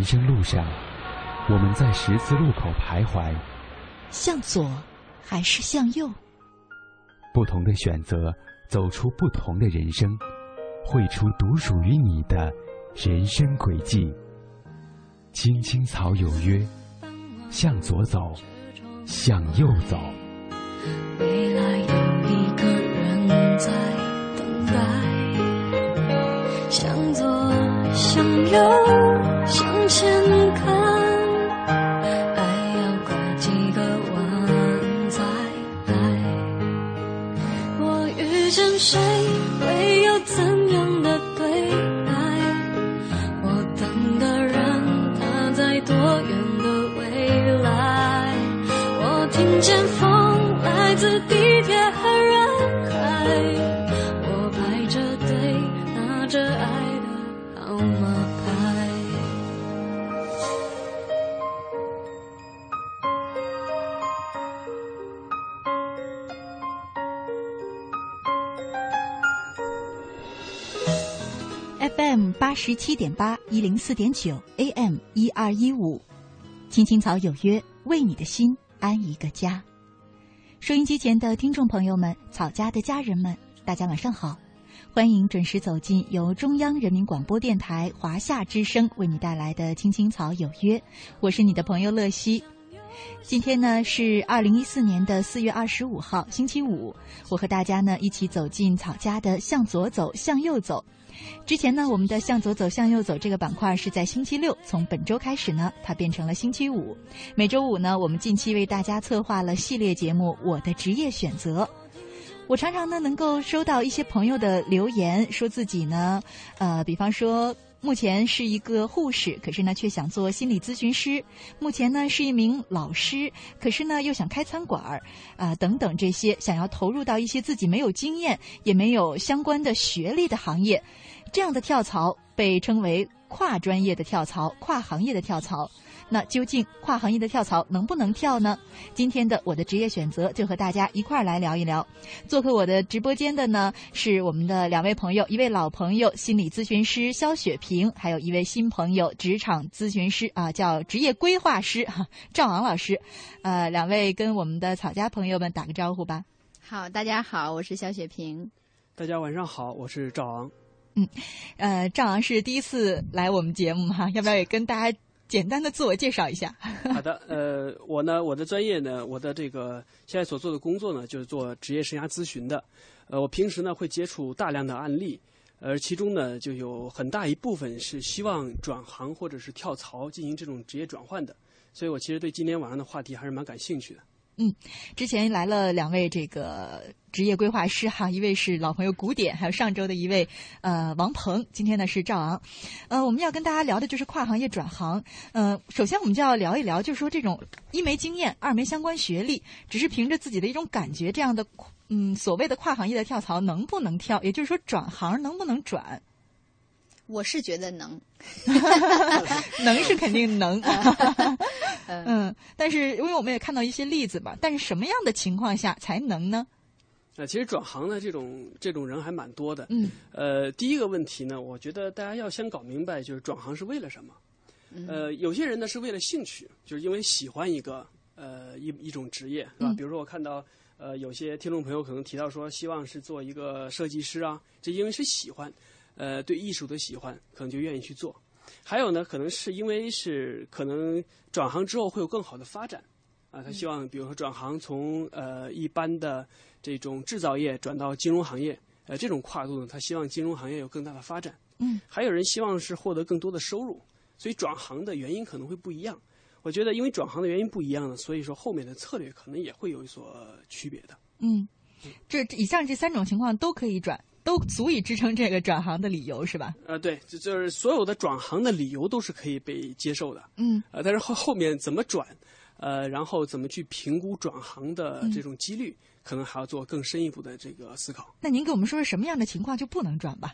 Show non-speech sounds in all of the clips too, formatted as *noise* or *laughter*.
人生路上，我们在十字路口徘徊，向左还是向右？不同的选择，走出不同的人生，绘出独属于你的人生轨迹。青青草有约，向左走，向右走。未来有一个人在等待，向左，向右，四点九 AM 一二一五，青青草有约，为你的心安一个家。收音机前的听众朋友们，草家的家人们，大家晚上好，欢迎准时走进由中央人民广播电台华夏之声为你带来的《青青草有约》，我是你的朋友乐西。今天呢是二零一四年的四月二十五号，星期五。我和大家呢一起走进草家的“向左走，向右走”。之前呢，我们的“向左走，向右走”这个板块是在星期六，从本周开始呢，它变成了星期五。每周五呢，我们近期为大家策划了系列节目《我的职业选择》。我常常呢能够收到一些朋友的留言，说自己呢，呃，比方说。目前是一个护士，可是呢却想做心理咨询师；目前呢是一名老师，可是呢又想开餐馆儿，啊、等等这些，想要投入到一些自己没有经验也没有相关的学历的行业，这样的跳槽被称为跨专业的跳槽、跨行业的跳槽。那究竟跨行业的跳槽能不能跳呢？今天的我的职业选择就和大家一块儿来聊一聊。做客我的直播间的呢是我们的两位朋友，一位老朋友心理咨询师肖雪萍，还有一位新朋友职场咨询师啊，叫职业规划师哈、啊、赵昂老师。呃，两位跟我们的草家朋友们打个招呼吧。好，大家好，我是肖雪萍。大家晚上好，我是赵昂。嗯，呃，赵昂是第一次来我们节目哈，要不要也跟大家？简单的自我介绍一下。*laughs* 好的，呃，我呢，我的专业呢，我的这个现在所做的工作呢，就是做职业生涯咨询的。呃，我平时呢会接触大量的案例，而其中呢就有很大一部分是希望转行或者是跳槽进行这种职业转换的。所以我其实对今天晚上的话题还是蛮感兴趣的。嗯，之前来了两位这个职业规划师哈，一位是老朋友古典，还有上周的一位呃王鹏，今天呢是赵昂。呃，我们要跟大家聊的就是跨行业转行。呃，首先我们就要聊一聊，就是说这种一没经验，二没相关学历，只是凭着自己的一种感觉，这样的嗯所谓的跨行业的跳槽能不能跳？也就是说转行能不能转？我是觉得能，*laughs* 能是肯定能，*laughs* 嗯，但是因为我们也看到一些例子吧，但是什么样的情况下才能呢？呃，其实转行的，这种这种人还蛮多的。嗯，呃，第一个问题呢，我觉得大家要先搞明白，就是转行是为了什么。呃，有些人呢是为了兴趣，就是因为喜欢一个呃一一种职业，是吧？嗯比如说我看到呃有些听众朋友可能提到说，希望是做一个设计师啊，这因为是喜欢。呃，对艺术的喜欢，可能就愿意去做。还有呢，可能是因为是可能转行之后会有更好的发展，啊，他希望比如说转行从呃一般的这种制造业转到金融行业，呃，这种跨度呢，他希望金融行业有更大的发展。嗯，还有人希望是获得更多的收入，所以转行的原因可能会不一样。我觉得因为转行的原因不一样呢，所以说后面的策略可能也会有所区别的。嗯，这以上这三种情况都可以转。都足以支撑这个转行的理由，是吧？呃，对，就就是所有的转行的理由都是可以被接受的。嗯，呃，但是后后面怎么转，呃，然后怎么去评估转行的这种几率，嗯、可能还要做更深一步的这个思考。那您给我们说说什么样的情况就不能转吧？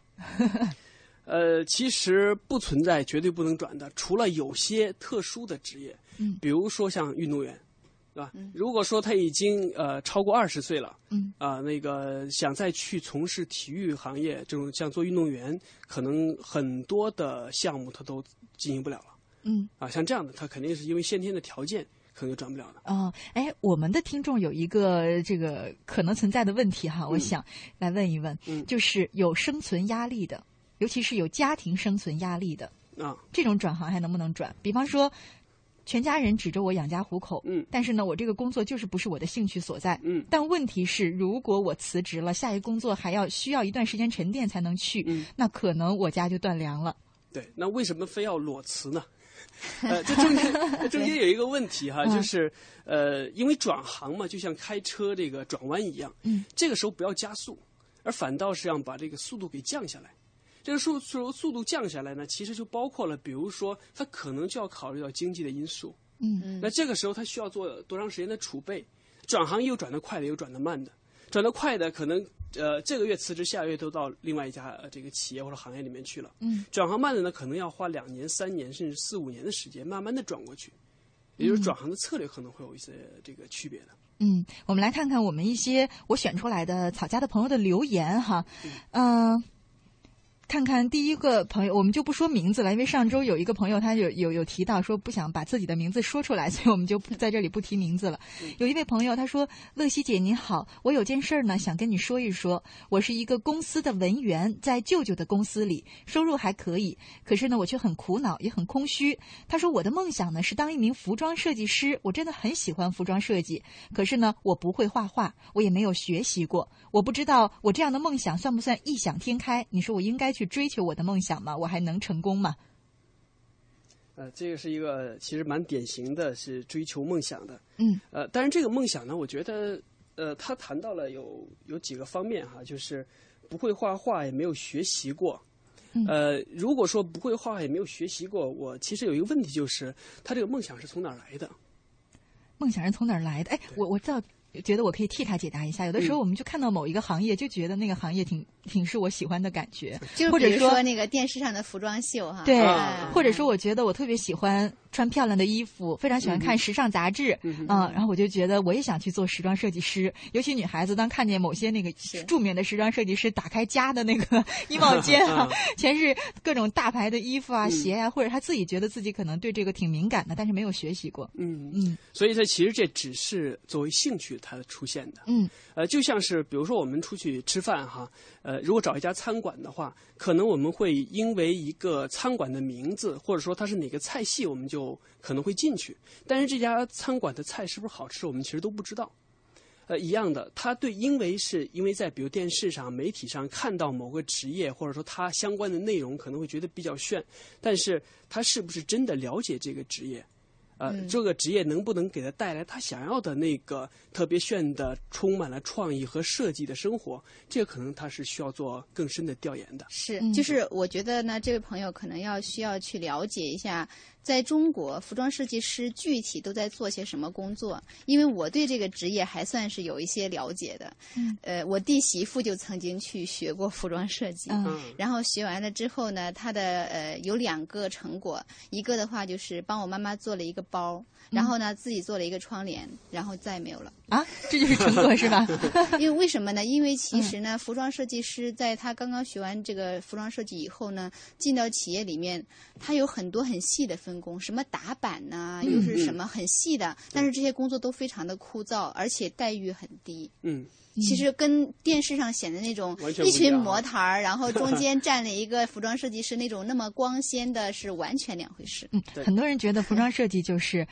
*laughs* 呃，其实不存在绝对不能转的，除了有些特殊的职业，嗯，比如说像运动员。对吧？如果说他已经呃超过二十岁了，嗯啊、呃，那个想再去从事体育行业，这种像做运动员，可能很多的项目他都进行不了了。嗯啊，像这样的他肯定是因为先天的条件可能就转不了了。哦，哎，我们的听众有一个这个可能存在的问题哈，我想来问一问，嗯就是有生存压力的，尤其是有家庭生存压力的啊，这种转行还能不能转？比方说，全家人指着我养家糊口，嗯。但是呢，我这个工作就是不是我的兴趣所在，嗯。但问题是，如果我辞职了，下一个工作还要需要一段时间沉淀才能去，嗯。那可能我家就断粮了。对，那为什么非要裸辞呢？*laughs* 呃，这中间这中间有一个问题哈，嗯。就是呃，因为转行嘛，就像开车这个转弯一样，嗯，这个时候不要加速，而反倒是让把这个速度给降下来。这个速速速度降下来呢，其实就包括了，比如说他可能就要考虑到经济的因素，嗯嗯那这个时候他需要做多长时间的储备？转行也有转得快的，也有转得慢的。转得快的可能呃这个月辞职，下个月都到另外一家、呃、这个企业或者行业里面去了。嗯，转行慢的呢，可能要花两年、三年甚至四五年的时间，慢慢的转过去。也就是转行的策略可能会有一些这个区别的。嗯，我们来看看我们一些我选出来的草家的朋友的留言哈，嗯、看看第一个朋友，我们就不说名字了，因为上周有一个朋友他有有有提到说不想把自己的名字说出来，所以我们就不在这里不提名字了。有一位朋友他说：“乐西姐您好，我有件事儿呢想跟你说一说。我是一个公司的文员，在舅舅的公司里，收入还可以，可是呢我却很苦恼，也很空虚。他说我的梦想呢是当一名服装设计师，我真的很喜欢服装设计，可是呢我不会画画，我也没有学习过，我不知道我这样的梦想算不算异想天开？你说我应该去追求我的梦想吗？我还能成功吗？呃，这个是一个其实蛮典型的，是追求梦想的。嗯呃，但是这个梦想呢，我觉得，呃，他谈到了有有几个方面哈，就是不会画画，也没有学习过。呃，如果说不会画画，也没有学习过，我其实有一个问题，就是他这个梦想是从哪儿来的？梦想是从哪儿来的？哎，我我知道，觉得我可以替他解答一下。有的时候我们就看到某一个行业，就觉得那个行业挺挺是我喜欢的感觉，就或者说比如说那个电视上的服装秀哈，对，啊或者说我觉得我特别喜欢穿漂亮的衣服，非常喜欢看时尚杂志，嗯、然后我就觉得我也想去做时装设计师。尤其女孩子，当看见某些那个著名的时装设计师打开家的那个 *laughs* 衣帽间啊，全是各种大牌的衣服啊、鞋啊、或者她自己觉得自己可能对这个挺敏感的，但是没有学习过。嗯。嗯。所以这其实这只是作为兴趣它出现的。嗯。呃，就像是比如说我们出去吃饭哈，呃，如果找一家餐馆的话，可能我们会因为一个餐馆的名字，或者说它是哪个菜系，我们就可能会进去。但是这家餐馆的菜是不是好吃，我们其实都不知道。呃，一样的，他对，因为是因为在比如电视上、媒体上看到某个职业，或者说他相关的内容，可能会觉得比较炫，但是他是不是真的了解这个职业？呃，这个职业能不能给他带来他想要的那个特别炫的、充满了创意和设计的生活？这个可能他是需要做更深的调研的。是嗯，就是我觉得呢，这位朋友可能要需要去了解一下，在中国服装设计师具体都在做些什么工作，因为我对这个职业还算是有一些了解的。嗯，呃，我弟媳妇就曾经去学过服装设计。然后学完了之后呢，他的呃有两个成果，一个的话就是帮我妈妈做了一个包，然后呢自己做了一个窗帘，然后再也没有了。啊，这就是成果是吧？*laughs* 因为为什么呢？因为其实呢，服装设计师在他刚刚学完这个服装设计以后呢，进到企业里面，他有很多很细的分工，什么打板呐、又是什么很细的，但是这些工作都非常的枯燥，而且待遇很低。嗯，其实跟电视上显的那种一群模特儿，然后中间 *laughs* 站了一个服装设计师那种那么光鲜的，是完全两回事。嗯，很多人觉得服装设计就是，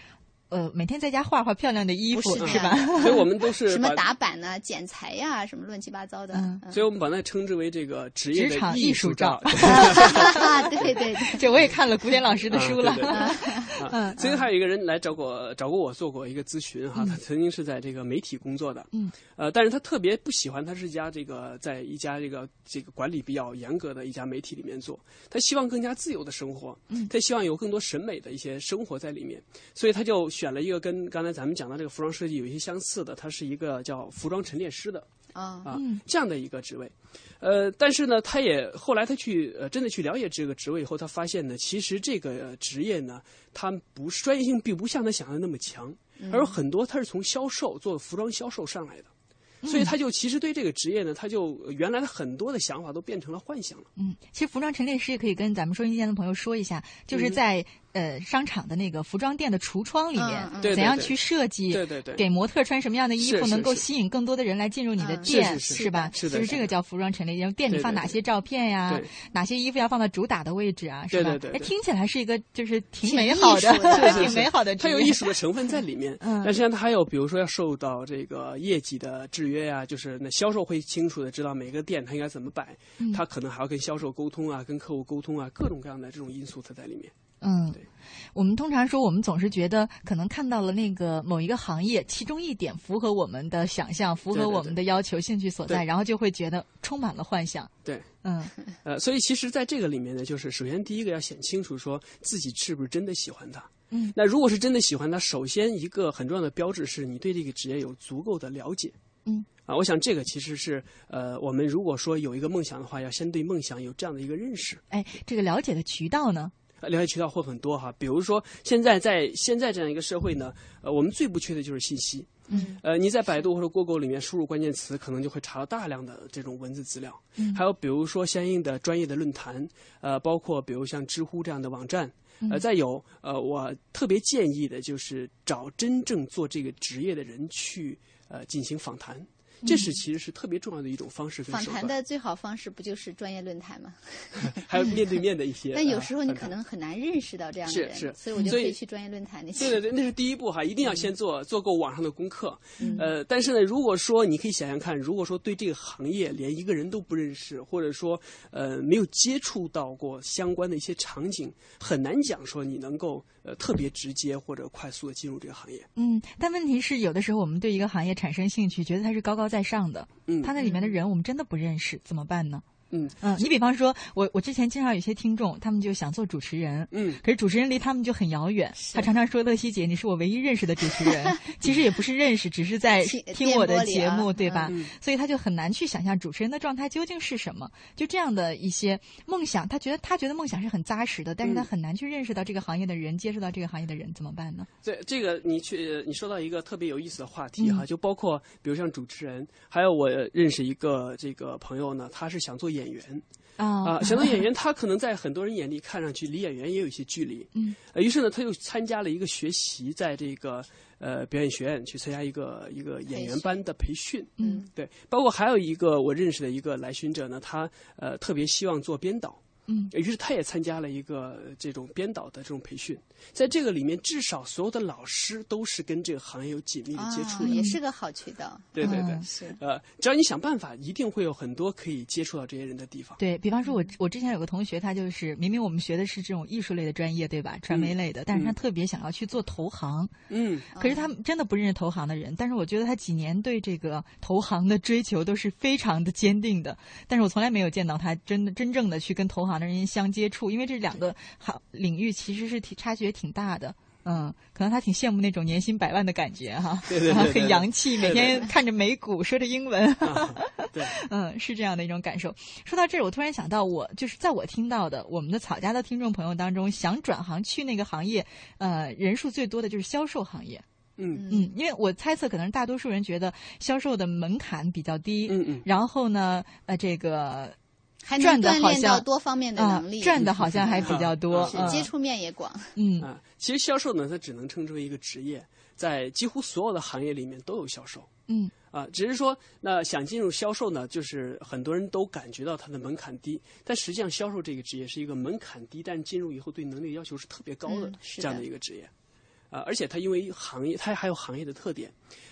呃，每天在家画画漂亮的衣服是是吧？*laughs* 所以我们都是什么打板呐、剪裁呀、什么乱七八糟的。嗯嗯所以我们把那称之为这个职业职场的艺术术照。*laughs* 对对对，这我也看了古典老师的书了。嗯啊，曾经 *laughs* 还有一个人来找过找过我做过一个咨询哈，他曾经是在这个媒体工作的，嗯，呃，但是他特别不喜欢他是一家这个在一家这个这个管理比较严格的一家媒体里面做，他希望更加自由的生活，嗯他希望有更多审美的一些生活在里面，所以他就选了一个跟刚才咱们讲到这个服装设计有一些相似的，他是一个叫服装陈列师的，啊，啊，嗯这样的一个职位。呃，但是呢，他也后来他去呃真的去了解这个职位以后，他发现呢，其实这个呃职业呢，它不是专业性并不像他想的那么强，而很多他是从销售做服装销售上来的。所以他就其实对这个职业呢，他就呃原来的很多的想法都变成了幻想了。嗯，其实服装陈列师也可以跟咱们收音机前的朋友说一下，就是在呃商场的那个服装店的橱窗里面，怎样去设计，对对对。给模特穿什么样的衣服能够吸引更多的人来进入你的嗯店，是吧？是的就是这个叫服装陈列，然后店里放哪些照片呀？对，哪些衣服要放到主打的位置啊，是吧？哎，对对对对。听起来是一个就是挺美好的 *laughs* 挺美好的它有艺术的成分在里面，*laughs* 嗯。但实际上它还有，比如说要受到这个业绩的制约呀、就是那销售会清楚的知道每个店它应该怎么摆，嗯。它可能还要跟销售沟通啊，跟客户沟通啊，各种各样的这种因素它在里面。嗯对，我们通常说，我们总是觉得可能看到了那个某一个行业其中一点符合我们的想象，符合我们的要求、兴趣所在，对然后就会觉得充满了幻想。对，嗯呃，所以其实在这个里面呢，就是首先第一个要想清楚，说自己是不是真的喜欢它。嗯，那如果是真的喜欢它，首先一个很重要的标志是你对这个职业有足够的了解。嗯，啊，我想这个其实是呃，我们如果说有一个梦想的话，要先对梦想有这样的一个认识。哎，这个了解的渠道呢？呃了解渠道会很多哈，比如说现在在现在这样一个社会呢，呃，我们最不缺的就是信息。嗯，呃，你在百度或者 Google 里面输入关键词，可能就会查到大量的这种文字资料。嗯还有比如说相应的专业的论坛，呃，包括比如像知乎这样的网站。呃，再有呃，我特别建议的就是找真正做这个职业的人去呃进行访谈，这是其实是特别重要的一种方式跟访。谈的最好方式不就是专业论坛吗？*laughs* 还有面对面的一些。*laughs* 但有呃时候你可能很难认识到这样的人，是是所以我就所以可以去专业论坛那些。对对对，那是第一步哈，一定要先做做够网上的功课。嗯呃，但是呢，如果说你可以想想看，如果说对这个行业连一个人都不认识，或者说呃没有接触到过相关的一些场景，很难讲说你能够呃特别直接或者快速的进入这个行业。嗯，但问题是，有的时候我们对一个行业产生兴趣，觉得它是高高在上的，嗯，他那里面的人我们真的不认识，怎么办呢？嗯嗯，你比方说，我我之前经常有些听众，他们就想做主持人，嗯可是主持人离他们就很遥远。他常常说：“乐西姐，你是我唯一认识的主持人。*laughs* ”其实也不是认识，只是在听听我的节目，对吧？嗯所以他就很难去想象主持人的状态究竟是什么。就这样的一些梦想，他觉得他觉得梦想是很扎实的，但是他嗯很难去认识到这个行业的人，接触到这个行业的人，怎么办呢？这这个你去你说到一个特别有意思的话题哈，嗯就包括比如像主持人，还有我认识一个这个朋友呢，他是想做演员。啊呃，想当演员，他可能在很多人眼里看上去离演员也有一些距离。嗯，呃，于是呢，他又参加了一个学习，在这个呃表演学院去参加一个一个演员班的培训。嗯对，包括还有一个我认识的一个来寻者呢，他呃特别希望做编导。嗯于是他也参加了一个呃这种编导的这种培训，在这个里面，至少所有的老师都是跟这个行业有紧密的接触啊，的。也是个好渠道。对对对，嗯是呃，只要你想办法，一定会有很多可以接触到这些人的地方。对比方说我，嗯我之前有个同学，他就是明明我们学的是这种艺术类的专业，对吧？传媒类的，但是他嗯特别想要去做投行，嗯，可是他真的不认识投行的人。但是我觉得他几年对这个投行的追求都是非常的坚定的。但是我从来没有见到他真的真正的去跟投行的人相接触，因为这两个行领域其实是挺差距也挺大的。嗯，可能他挺羡慕那种年薪百万的感觉哈，对对对对对 *laughs* 很洋气，每对对天看着美股，说着英文。啊 *laughs* 对，嗯，是这样的一种感受。说到这儿，我突然想到我，就是在我听到的我们的草家的听众朋友当中，想转行去那个行业，呃，人数最多的就是销售行业。嗯嗯，因为我猜测，可能大多数人觉得销售的门槛比较低，嗯嗯。然后呢，呃，这个还能赚的锻炼好像到多方面的啊、能力，赚的好像还比较多，*laughs* 接触面也广。嗯啊，其实销售呢，它只能称之为一个职业，在几乎所有的行业里面都有销售嗯啊。只是说，那想进入销售呢，就是很多人都感觉到它的门槛低，但实际上销售这个职业是一个门槛低，但进入以后对能力要求是特别高的、嗯这样的的一个职业。啊，而且它因为行业，它还有行业的特点，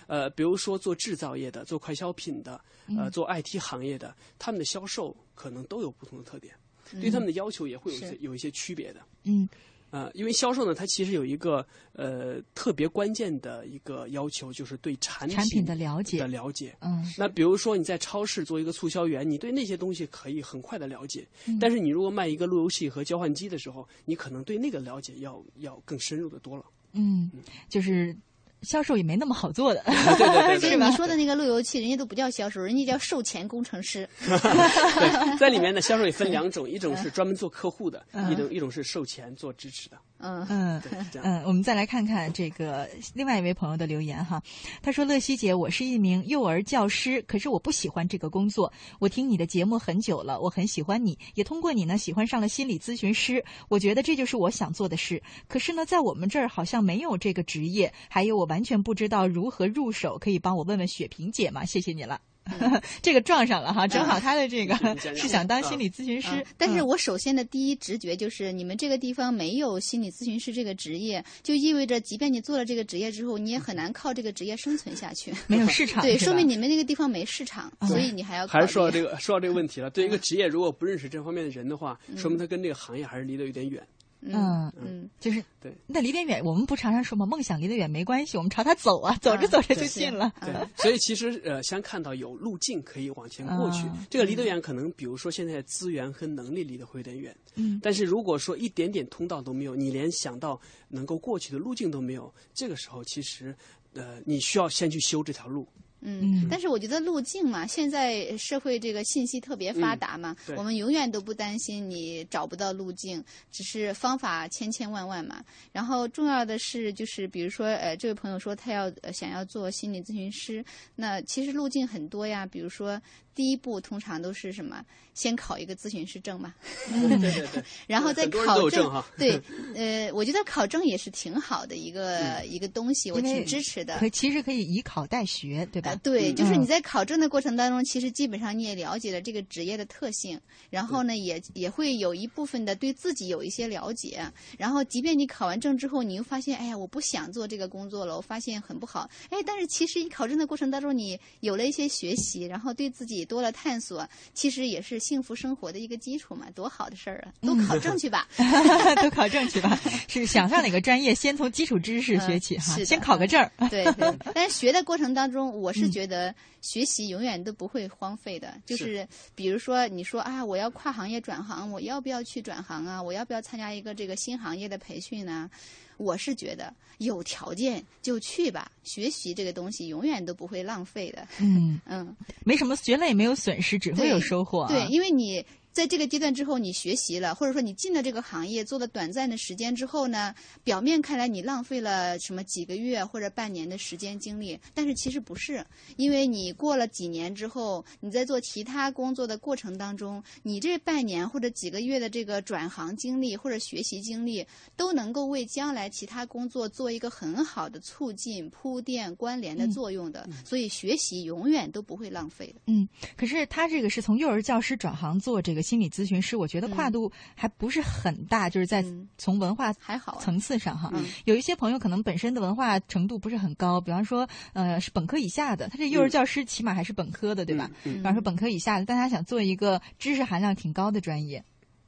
呃，比如说做制造业的、做快消品的、呃，做 IT 行业的，他们的销售可能都有不同的特点，对他们的要求也会有一些有一些区别的。嗯啊、因为销售呢，它其实有一个呃特别关键的一个要求，就是对产品产品的了解的了解。嗯那比如说你在超市做一个促销员，你对那些东西可以很快的了解，嗯但是你如果卖一个路由器和交换机的时候，你可能对那个了解要要更深入的多了。嗯，就是销售也没那么好做的，*laughs* 对对对所以对你说的那个路由器，人家都不叫销售，人家叫售前工程师。*laughs* 对，在里面呢，销售也分两种，一种是专门做客户的，嗯一种一种是售前做支持的。嗯嗯。嗯，我们再来看看这个另外一位朋友的留言哈。他说：“乐西姐，我是一名幼儿教师，可是我不喜欢这个工作。我听你的节目很久了，我很喜欢你，也通过你呢喜欢上了心理咨询师。我觉得这就是我想做的事。可是呢，在我们这儿好像没有这个职业，还有我完全不知道如何入手，可以帮我问问雪萍姐吗？谢谢你了。” *laughs* 这个撞上了哈，正好他的这个是想当心理咨询师嗯，但是嗯我首先的第一直觉就是，你们这个地方没有心理咨询师这个职业，就意味着，即便你做了这个职业之后，你也很难靠这个职业生存下去。没有市场，对，说明你们那个地方没市场，嗯所以你还要还是说到这个说到这个问题了。对一个职业，如果不认识这方面的人的话，说明他跟这个行业还是离得有点远。嗯嗯，就是对，那离得远，我们不常常说吗？梦想离得远没关系，我们朝它走啊，走着走着就近了。对，所以其实呃，先看到有路径可以往前过去。啊这个离得远，可能比如说现在资源和能力离得会有点远。嗯但是如果说一点点通道都没有，你连想到能够过去的路径都没有，这个时候其实呃，你需要先去修这条路。嗯，但是我觉得路径嘛，现在社会这个信息特别发达嘛，对我们永远都不担心你找不到路径，只是方法千千万万嘛。然后重要的是，就是比如说，呃，这位朋友说他要、呃、想要做心理咨询师，那其实路径很多呀。比如说，第一步通常都是什么？先考一个咨询师证嘛，对对对，*laughs* 然后再考有证哈对，*laughs* 呃，我觉得考证也是挺好的一个、嗯一个东西，我挺支持的。可其实可以以考代学，对吧呃？对，嗯就是你嗯在考证的过程当中，其实基本上你也了解了这个职业的特性，然后呢，也也会有一部分的对自己有一些了解。然后，即便你考完证之后，你又发现，哎呀，我不想做这个工作了，我发现很不好。哎，但是其实你考证的过程当中，你有了一些学习，然后对自己多了探索，其实也是幸福生活的一个基础嘛，多好的事儿啊！都考证去吧。*laughs* 都考证去吧。是想上哪个专业，先从基础知识学起哈，先考个证儿。对对，*laughs* 但是学的过程当中，我嗯是觉得学习永远都不会荒废的。就是比如说，你说啊，我要跨行业转行，我要不要去转行啊？我要不要参加一个这个新行业的培训呢？我是觉得有条件就去吧，学习这个东西永远都不会浪费的。嗯，*laughs* 嗯，没什么学了也没有损失，只会对有收获、啊。对，因为你在这个阶段之后，你学习了，或者说你进了这个行业，做了短暂的时间之后呢，表面看来你浪费了什么几个月或者半年的时间精力，但是其实不是，因为你过了几年之后，你在做其他工作的过程当中，你这半年或者几个月的这个转行经历或者学习经历，都能够为将来其他工作做一个很好的促进、铺垫、关联的作用的。所以学习永远都不会浪费的。嗯，可是他这个是从幼儿教师转行做这个心理咨询师，我觉得跨度还不是很大，就是在嗯从文化还好啊层次上哈。嗯有一些朋友可能本身的文化程度不是很高，比方说呃是本科以下的，他这幼儿教师起码还是本科的，对吧？嗯比方说本科以下的，但他想做一个知识含量挺高的专业。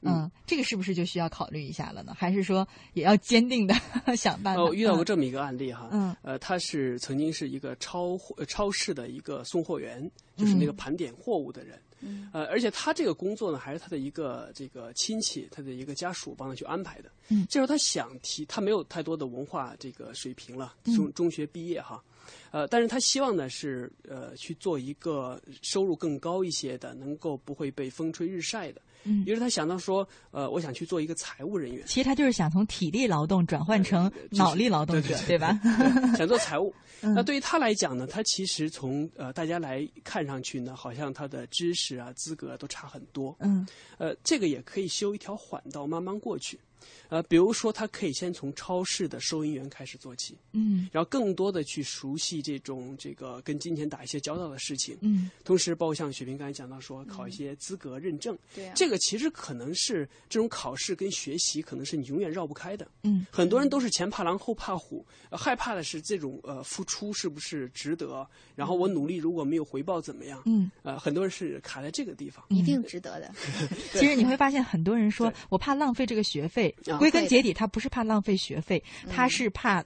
嗯，这个是不是就需要考虑一下了呢？还是说也要坚定的 *laughs* 想办法？哦，遇到过嗯这么一个案例哈，嗯呃，他是曾经是一个超超市的一个送货员，就是那个嗯盘点货物的人，嗯呃，而且他这个工作呢，还是他的一个这个亲戚，他的一个家属帮他去安排的。嗯。这时候他想提，他没有太多的文化这个水平了，嗯。中中学毕业哈，呃，但是他希望呢是呃去做一个收入更高一些的，能够不会被风吹日晒的。嗯于是他想到说，呃，我想去做一个财务人员。其实他就是想从体力劳动转换成脑力劳动者，对吧？对，想做财务。*laughs* 嗯那对于他来讲呢，他其实从呃大家来看上去呢，好像他的知识啊、资格都差很多。嗯呃，这个也可以修一条缓道，慢慢过去。呃，比如说，他可以先从超市的收银员开始做起，嗯然后更多的去熟悉这种这个跟金钱打一些交道的事情。嗯同时，包括像雪萍刚才讲到说，考一些资格认证，对啊这个其实可能是这种考试跟学习，可能是你永远绕不开的。嗯很多人都是前怕狼后怕虎，呃害怕的是这种呃付出是不是值得，然后我努力如果没有回报怎么样？嗯，呃，很多人是卡在这个地方。一定值得的。*laughs* *laughs* 其实你会发现，很多人说我怕浪费这个学费，啊归根结底，他不是怕浪费学费，他是怕。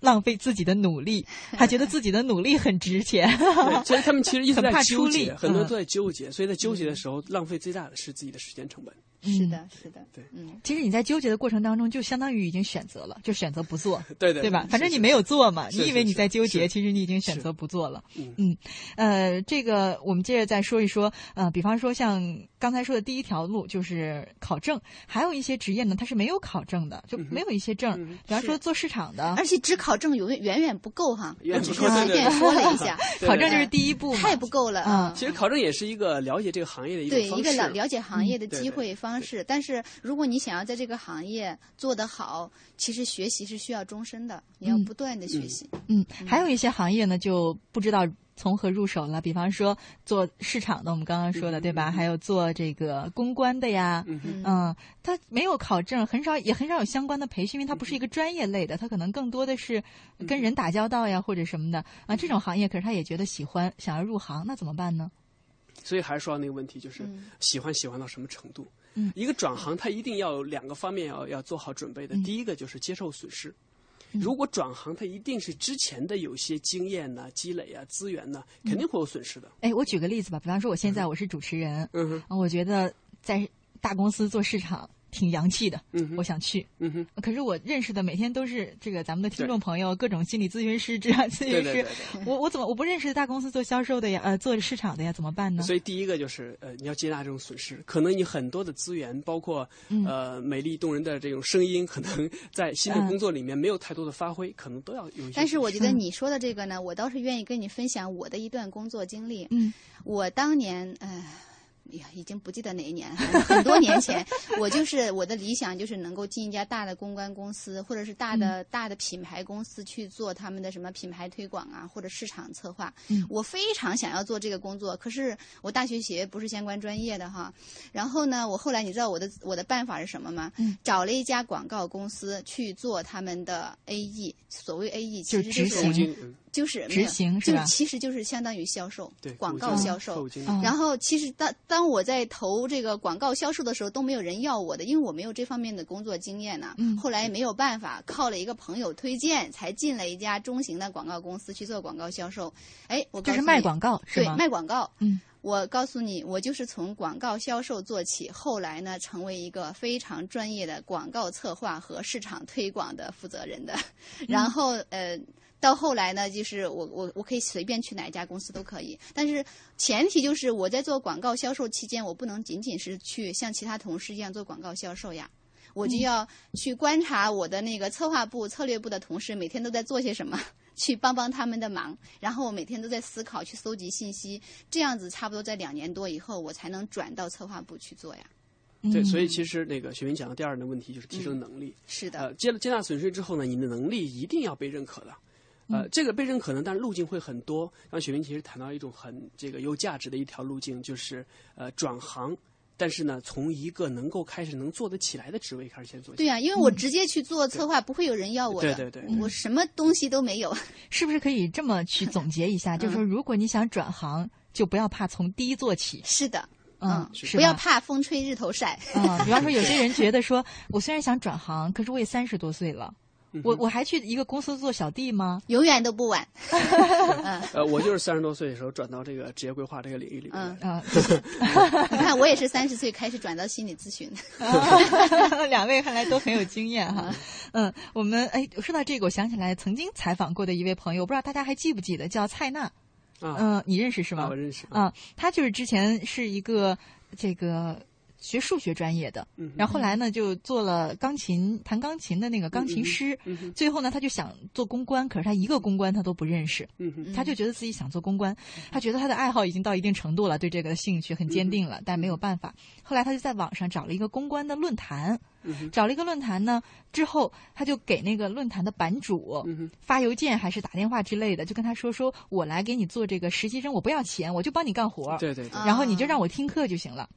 浪费自己的努力，*laughs* 他觉得自己的努力很值钱。对，*laughs* 所以他们其实一直很怕在纠出力结，很多都在纠结，所以在纠结的时候，浪费最大的是自己的时间成本。是的，是的，对。嗯，其实你在纠结的过程当中，就相当于已经选择了，就选择不做，*laughs* 对对对吧？反正你没有做嘛，你以为你在纠结，其实你已经选择不做了。嗯。嗯，呃，这个我们接着再说一说，呃，比方说像刚才说的第一条路就是考证，还有一些职业呢，它是没有考证的，就没有一些证，比方说做市场的，而且只考证远远远不够哈，远我只是随便说了一下，*laughs* 考证就是第一步，太不够了嗯。啊。其实考证也是一个了解这个行业的一个对方式一个了了解行业的机会方式，但是如果你想要在这个行业做得好，其实学习是需要终身的，你要嗯不断的学习。嗯，还有一些行业呢，就不知道从何入手了。比方说做市场的，我们刚刚说的，嗯对吧？还有做这个公关的呀，嗯嗯，他没有考证，很少也很少有相关的培训，因为它不是一个专业类的，它可能更多的是跟人打交道呀或者什么的啊。这种行业，可是他也觉得喜欢，想要入行，那怎么办呢？所以还是说到那个问题，就是嗯喜欢喜欢到什么程度？嗯一个转行，它一定要有两个方面要要做好准备的。嗯第一个就是接受损失。嗯如果转行，它一定是之前的有些经验呐、积累啊、资源呐、肯定会有损失的。哎，我举个例子吧，比方说我现在我是主持人，嗯我觉得在大公司做市场挺洋气的，嗯哼我想去。嗯哼，可是我认识的每天都是这个咱们的听众朋友，各种心理咨询师、职场咨询师，对对对对。我我怎么我不认识大公司做销售的呀，呃，做市场的呀，怎么办呢？所以第一个就是呃，你要接纳这种损失，可能你很多的资源，包括嗯呃美丽动人的这种声音，可能 *laughs* 在新的嗯工作里面没有太多的发挥，可能都要有一些。但是我觉得嗯你说的这个呢，我倒是愿意跟你分享我的一段工作经历。嗯我当年，哎。哎呀，已经不记得哪一年，*laughs* 很多年前，我就是我的理想就是能够进一家大的公关公司，或者是大嗯的、大的品牌公司去做他们的什么品牌推广啊，或者市场策划。嗯我非常想要做这个工作，可是我大学学不是相关专业的哈。然后呢，我后来你知道我的我的办法是什么吗？嗯找了一家广告公司去做他们的 AE，所谓 AE 其实就是就执行后经嗯执就是没有就是其实就是相当于销售，对广告销售然后其实当当我在投这个广告销售的时候，都没有人要我的，因为我没有这方面的工作经验呐、嗯后来没有办法，靠了一个朋友推荐，才进了一家中型的广告公司去做广告销售。哎，我就是告诉你卖广告是对？卖广告。嗯，我告诉你，我就是从广告销售做起，后来呢，成为一个非常专业的广告策划和市场推广的负责人的。*laughs* 然后呃，到后来呢，就是我我我可以随便去哪一家公司都可以，但是前提就是我在做广告销售期间，我不能仅仅是去像其他同事一样做广告销售呀。我就要去观察我的那个策划部、策略部的同事每天都在做些什么，去帮帮他们的忙。然后我每天都在思考、去搜集信息，这样子差不多在两年多以后，我才能转到策划部去做呀。对，嗯所以其实那个雪云讲的第二个问题就是提升能力。是的，呃，接了接纳损失之后呢，你的能力一定要被认可的。呃，这个被认可呢，但路径会很多。刚刚雪明其实谈到一种很这个有价值的一条路径，就是呃转行，但是呢，从一个能够开始能做得起来的职位开始先做起。对呀、因为我直接去做策划，不会有人要我的。对对对我什么东西都没有。*laughs* 是不是可以这么去总结一下？*laughs* 就是说，如果你想转行，就不要怕从低做起，是的，嗯，不要怕风吹日头晒。嗯、比方说，有些人 *laughs* 觉得说，我虽然想转行，可是我也三十多岁了，我我还去一个公司做小弟吗？永远都不晚。*laughs* 呃，我就是三十多岁的时候转到这个职业规划这个领域里面。嗯啊、*laughs* 你看，我也是三十岁开始转到心理咨询。*laughs* 两位看来都很有经验哈。嗯，我们哎，说到这个，我想起来曾经采访过的一位朋友，不知道大家还记不记得，叫蔡娜。啊，嗯、你认识是吗？啊我认识。啊，他就是之前是一个这个学数学专业的，嗯然后后来呢就做了钢琴弹钢琴的那个钢琴师，嗯最后呢他就想做公关，可是他一个公关他都不认识，嗯，他就觉得自己想做公关，他觉得他的爱好已经到一定程度了，对这个兴趣很坚定了，但没有办法。后来他就在网上找了一个公关的论坛，嗯找了一个论坛呢，之后他就给那个论坛的版主嗯发邮件还是打电话之类的，就跟他说说我来给你做这个实习生，我不要钱，我就帮你干活，对对对，啊然后你就让我听课就行了。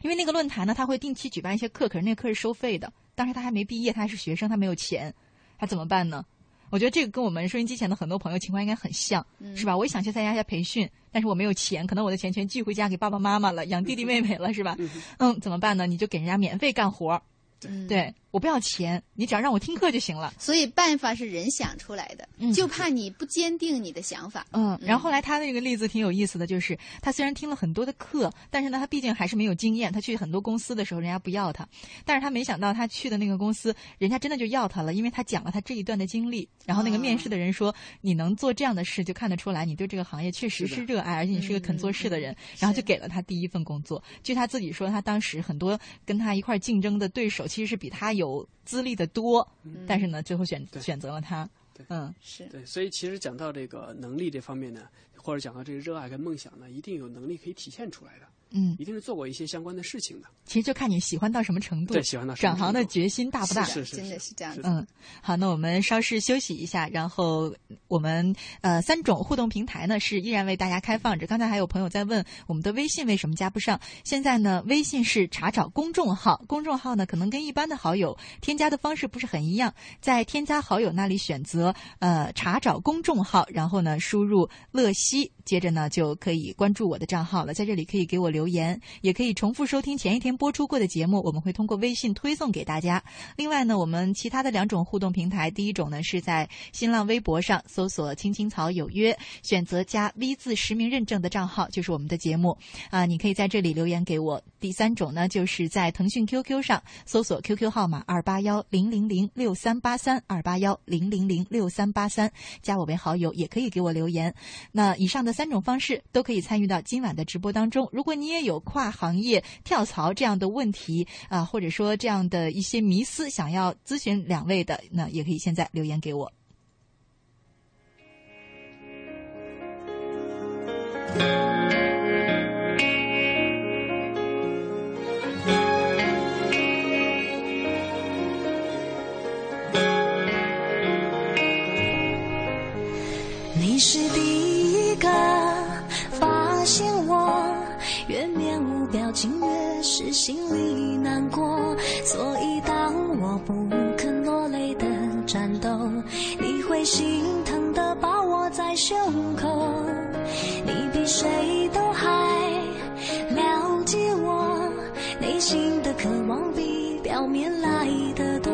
对，因为那个论坛呢，他会定期举办一些课，可是那个课是收费的。当时他还没毕业，他还是学生，他没有钱，他怎么办呢？我觉得这个跟我们收音机前的很多朋友情况应该很像，嗯是吧？我也想去参加一下培训，但是我没有钱，可能我的钱全寄回家给爸爸妈妈了，养弟弟妹妹了，是吧？嗯，怎么办呢？你就给人家免费干活儿。嗯，对我我不要钱，你只要让我听课就行了。所以办法是人想出来的，嗯就怕你不坚定你的想法。嗯，然后后来他的这个例子挺有意思的，就是他虽然听了很多的课，但是呢，他毕竟还是没有经验。他去很多公司的时候，人家不要他，但是他没想到他去的那个公司，人家真的就要他了，因为他讲了他这一段的经历。然后那个面试的人说：“你能做这样的事，就看得出来你对这个行业确实是热爱，而且你是个肯做事的人。然后就给了他第一份工作。据他自己说，他当时很多跟他一块儿竞争的对手，其实是比他有资历的多，但是呢，最后选选择了他。嗯。是。对，所以其实讲到这个能力这方面呢，或者讲到这个热爱跟梦想呢，一定有能力可以体现出来的，嗯，一定是做过一些相关的事情的。其实就看你喜欢到什么程度，对喜欢到什么转行的决心大不大。是是真的是这样子。嗯，好，那我们稍事休息一下，然后我们呃三种互动平台呢是依然为大家开放着。刚才还有朋友在问我们的微信为什么加不上，现在呢微信是查找公众号，公众号呢可能跟一般的好友添加的方式不是很一样，在添加好友那里选择呃查找公众号，然后呢输入乐西，接着呢就可以关注我的账号了，在这里可以给我留留言，也可以重复收听前一天播出过的节目，我们会通过微信推送给大家。另外呢，我们其他的两种互动平台，第一种呢是在新浪微博上搜索“青青草有约”，选择加 V 字实名认证的账号就是我们的节目啊、你可以在这里留言给我。第三种呢，就是在腾讯 QQ 上搜索 QQ 号码二八幺零零零六三八三二八幺零零零六三八三，加我为好友，也可以给我留言。那以上的三种方式都可以参与到今晚的直播当中。如果你也有跨行业跳槽这样的问题啊、或者说这样的一些迷思，想要咨询两位的，那也可以现在留言给我。心，越是心里难过。所以当我不肯落泪的战斗，你会心疼的抱我在胸口。你比谁都还了解我内心的渴望，比表面来的多。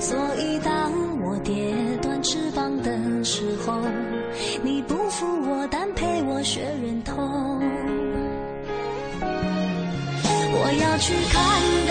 所以当我跌断翅膀的时候，你不负我，但陪我学忍痛。要去看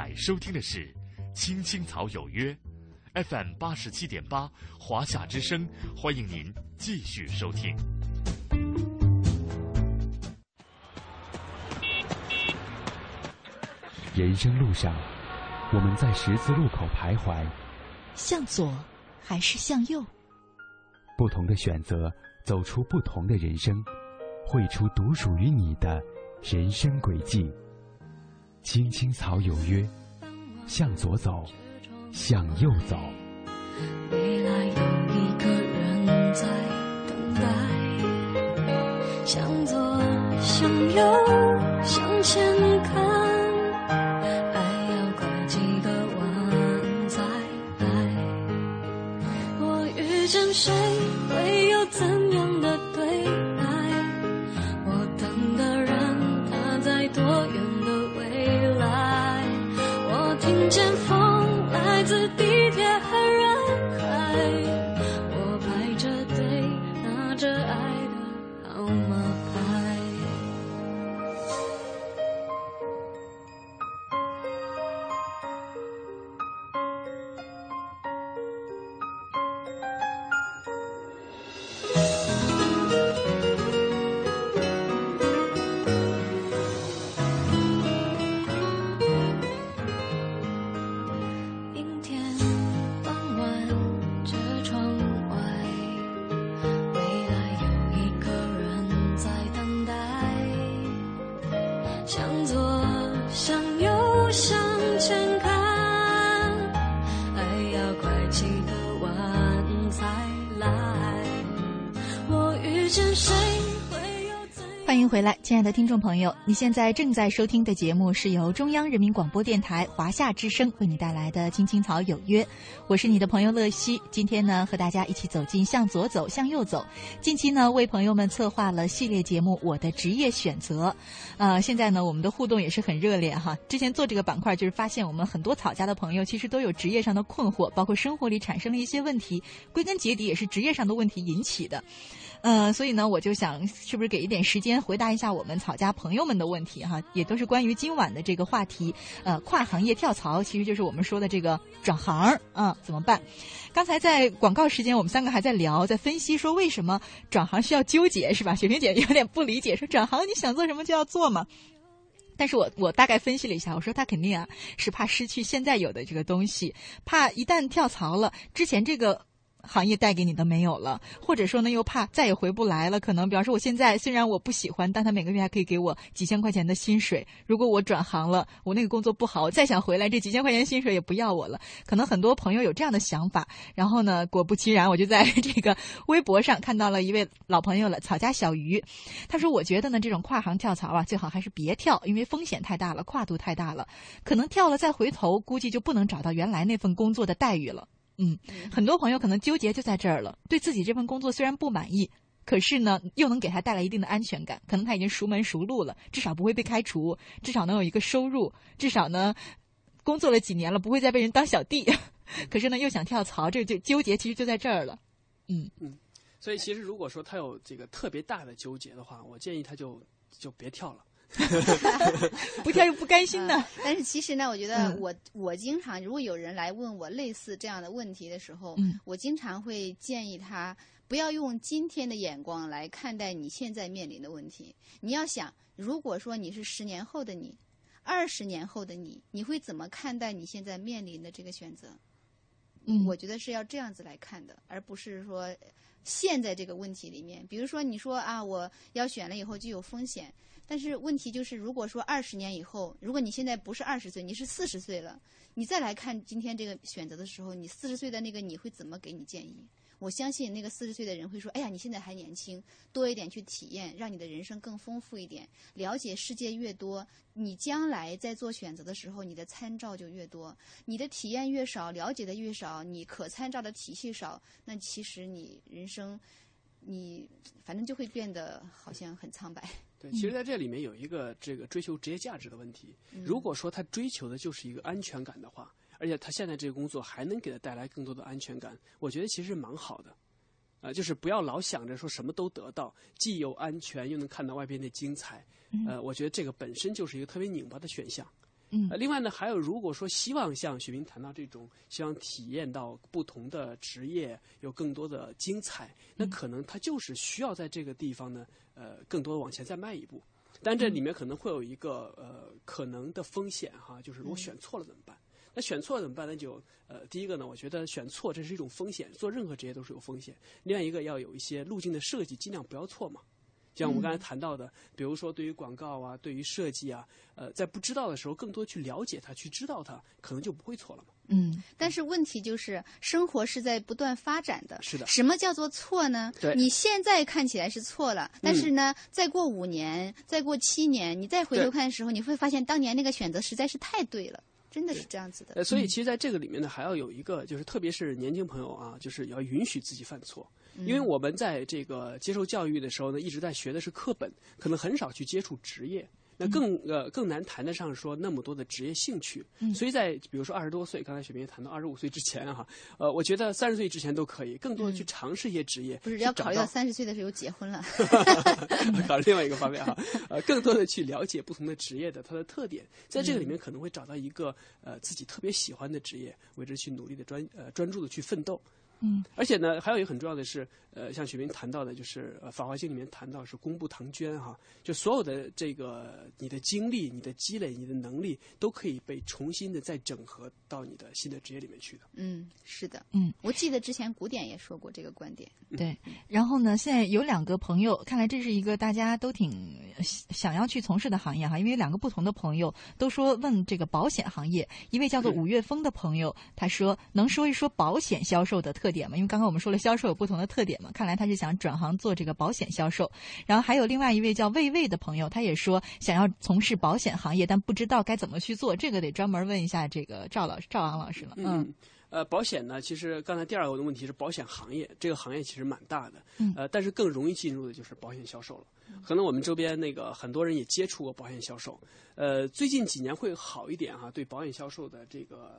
在收听的是《青青草有约》FM 八十七点八，华夏之声，欢迎您继续收听。人生路上，我们在十字路口徘徊，向左还是向右？不同的选择，走出不同的人生，绘出独属于你的人生轨迹。青青草有约，向左走，向右走。未来有一个人在等待，向左，向右，向前看。爱要拐几个弯再来。我遇见谁，会有怎亲爱的听众朋友，你现在正在收听的节目是由中央人民广播电台华夏之声为你带来的《青青草有约》，我是你的朋友乐西。今天呢，和大家一起走进向左走，向右走。近期呢，为朋友们策划了系列节目《我的职业选择》。呃，现在呢，我们的互动也是很热烈哈。之前做这个板块，就是发现我们很多草家的朋友其实都有职业上的困惑，包括生活里产生了一些问题，归根结底也是职业上的问题引起的。呃，所以呢，我就想，是不是给一点时间回答一下我们草家朋友们的问题哈，也都是关于今晚的这个话题。呃，跨行业跳槽，其实就是我们说的这个转行啊、怎么办？刚才在广告时间，我们三个还在聊，在分析说为什么转行需要纠结，是吧？雪萍姐有点不理解，说转行你想做什么就要做嘛。但是我我大概分析了一下，我说他肯定啊是怕失去现在有的这个东西，怕一旦跳槽了，之前这个行业带给你的没有了，或者说呢又怕再也回不来了。可能比方说我现在虽然我不喜欢，但他每个月还可以给我几千块钱的薪水。如果我转行了，我那个工作不好，我再想回来，这几千块钱薪水也不要我了。可能很多朋友有这样的想法。然后呢，果不其然，我就在这个微博上看到了一位老朋友了，草家小鱼。他说：“我觉得呢，这种跨行跳槽啊，最好还是别跳，因为风险太大了，跨度太大了。可能跳了再回头，估计就不能找到原来那份工作的待遇了。”嗯，很多朋友可能纠结就在这儿了，对自己这份工作虽然不满意，可是呢，又能给他带来一定的安全感，可能他已经熟门熟路了，至少不会被开除，至少能有一个收入，至少呢，工作了几年了，不会再被人当小弟。可是呢，又想跳槽，这就纠结，其实就在这儿了。嗯嗯所以其实如果说他有这个特别大的纠结的话，我建议他就就别跳了。*laughs* 不跳又不甘心呢。啊但是其实呢，我觉得嗯我、我经常，如果有人来问我类似这样的问题的时候，嗯我经常会建议他不要用今天的眼光来看待你现在面临的问题。你要想，如果说你是十年后的你，二十年后的你，你会怎么看待你现在面临的这个选择？嗯，我觉得是要这样子来看的，而不是说陷在这个问题里面。比如说，你说啊，我要选了以后就有风险，但是问题就是，如果说二十年以后，如果你现在不是二十岁，你是四十岁了，你再来看今天这个选择的时候，你四十岁的那个你会怎么给你建议？我相信那个四十岁的人会说：“哎呀，你现在还年轻，多一点去体验，让你的人生更丰富一点，了解世界越多，你将来在做选择的时候，你的参照就越多。你的体验越少，了解的越少，你可参照的体系少，那其实你人生，你反正就会变得好像很苍白。对，其实在这里面有一个这个追求职业价值的问题。嗯如果说他追求的就是一个安全感的话，而且他现在这个工作还能给他带来更多的安全感，我觉得其实蛮好的。啊、就是不要老想着说什么都得到，既有安全又能看到外边的精彩。呃，我觉得这个本身就是一个特别拧巴的选项。嗯呃，另外呢，还有如果说希望像雪萍谈到这种，希望体验到不同的职业有更多的精彩，那可能他就是需要在这个地方呢，呃，更多的往前再迈一步。但这里面可能会有一个呃可能的风险哈，就是如果选错了怎么办？那选错了怎么办？那就呃，第一个呢，我觉得选错这是一种风险，做任何职业都是有风险。另外一个要有一些路径的设计，尽量不要错嘛。像我们刚才谈到的，比如说对于广告啊，对于设计啊，呃，在不知道的时候，更多去了解它，去知道它，可能就不会错了嘛。嗯但是问题就是，生活是在不断发展的。是的什么叫做错呢？对你现在看起来是错了，但是呢，再过五年，再过七年，你再回头看的时候，你会发现当年那个选择实在是太对了，真的是这样子的。呃，所以其实在这个里面呢，还要有一个，就是特别是年轻朋友啊，就是要允许自己犯错，因为我们在这个接受教育的时候呢，一直在学的是课本，可能很少去接触职业。那更呃更难谈得上说那么多的职业兴趣，所以在比如说二十多岁，刚才雪萍也谈到二十五岁之前哈、呃，我觉得三十岁之前都可以，更多的去尝试一些职业，不是要考虑到三十岁的时候结婚了，*laughs* 考虑另外一个方面哈，呃，更多的去了解不同的职业的它的特点，在这个里面可能会找到一个呃自己特别喜欢的职业，为之去努力的专呃专注的去奋斗。嗯，而且呢，还有一个很重要的是，呃，像雪明谈到的，就是呃《法华经》里面谈到是公布唐捐哈，就所有的这个你的经历、你的积累、你的能力，都可以被重新的再整合到你的新的职业里面去的。嗯，是的，嗯，我记得之前古典也说过这个观点，对。然后呢，现在有两个朋友，看来这是一个大家都挺想要去从事的行业哈，因为两个不同的朋友都说问这个保险行业，一位叫做五月风的朋友，他说能说一说保险销售的特点嘛？因为刚刚我们说了销售有不同的特点嘛，看来他是想转行做这个保险销售。然后还有另外一位叫魏魏的朋友，他也说想要从事保险行业，但不知道该怎么去做，这个得专门问一下这个赵老师、赵昂老师了。嗯呃，保险呢，其实刚才第二个的问题是保险行业，这个行业其实蛮大的，嗯呃，但是更容易进入的就是保险销售了。可能我们周边那个很多人也接触过保险销售，呃，最近几年会好一点哈、对保险销售的这个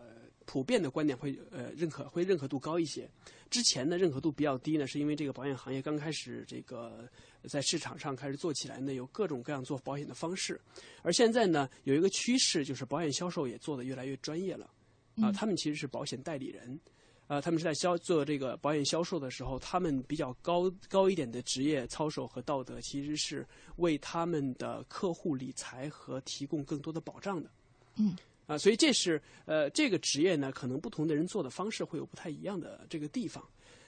普遍的观点会呃认可，会认可度高一些。之前的认可度比较低呢，是因为这个保险行业刚开始这个在市场上开始做起来呢，有各种各样做保险的方式，而现在呢有一个趋势，就是保险销售也做得越来越专业了。啊，他们其实是保险代理人，啊，他们是在销做这个保险销售的时候，他们比较高高一点的职业操守和道德，其实是为他们的客户理财和提供更多的保障的。嗯。啊，所以这是呃，这个职业呢，可能不同的人做的方式会有不太一样的这个地方，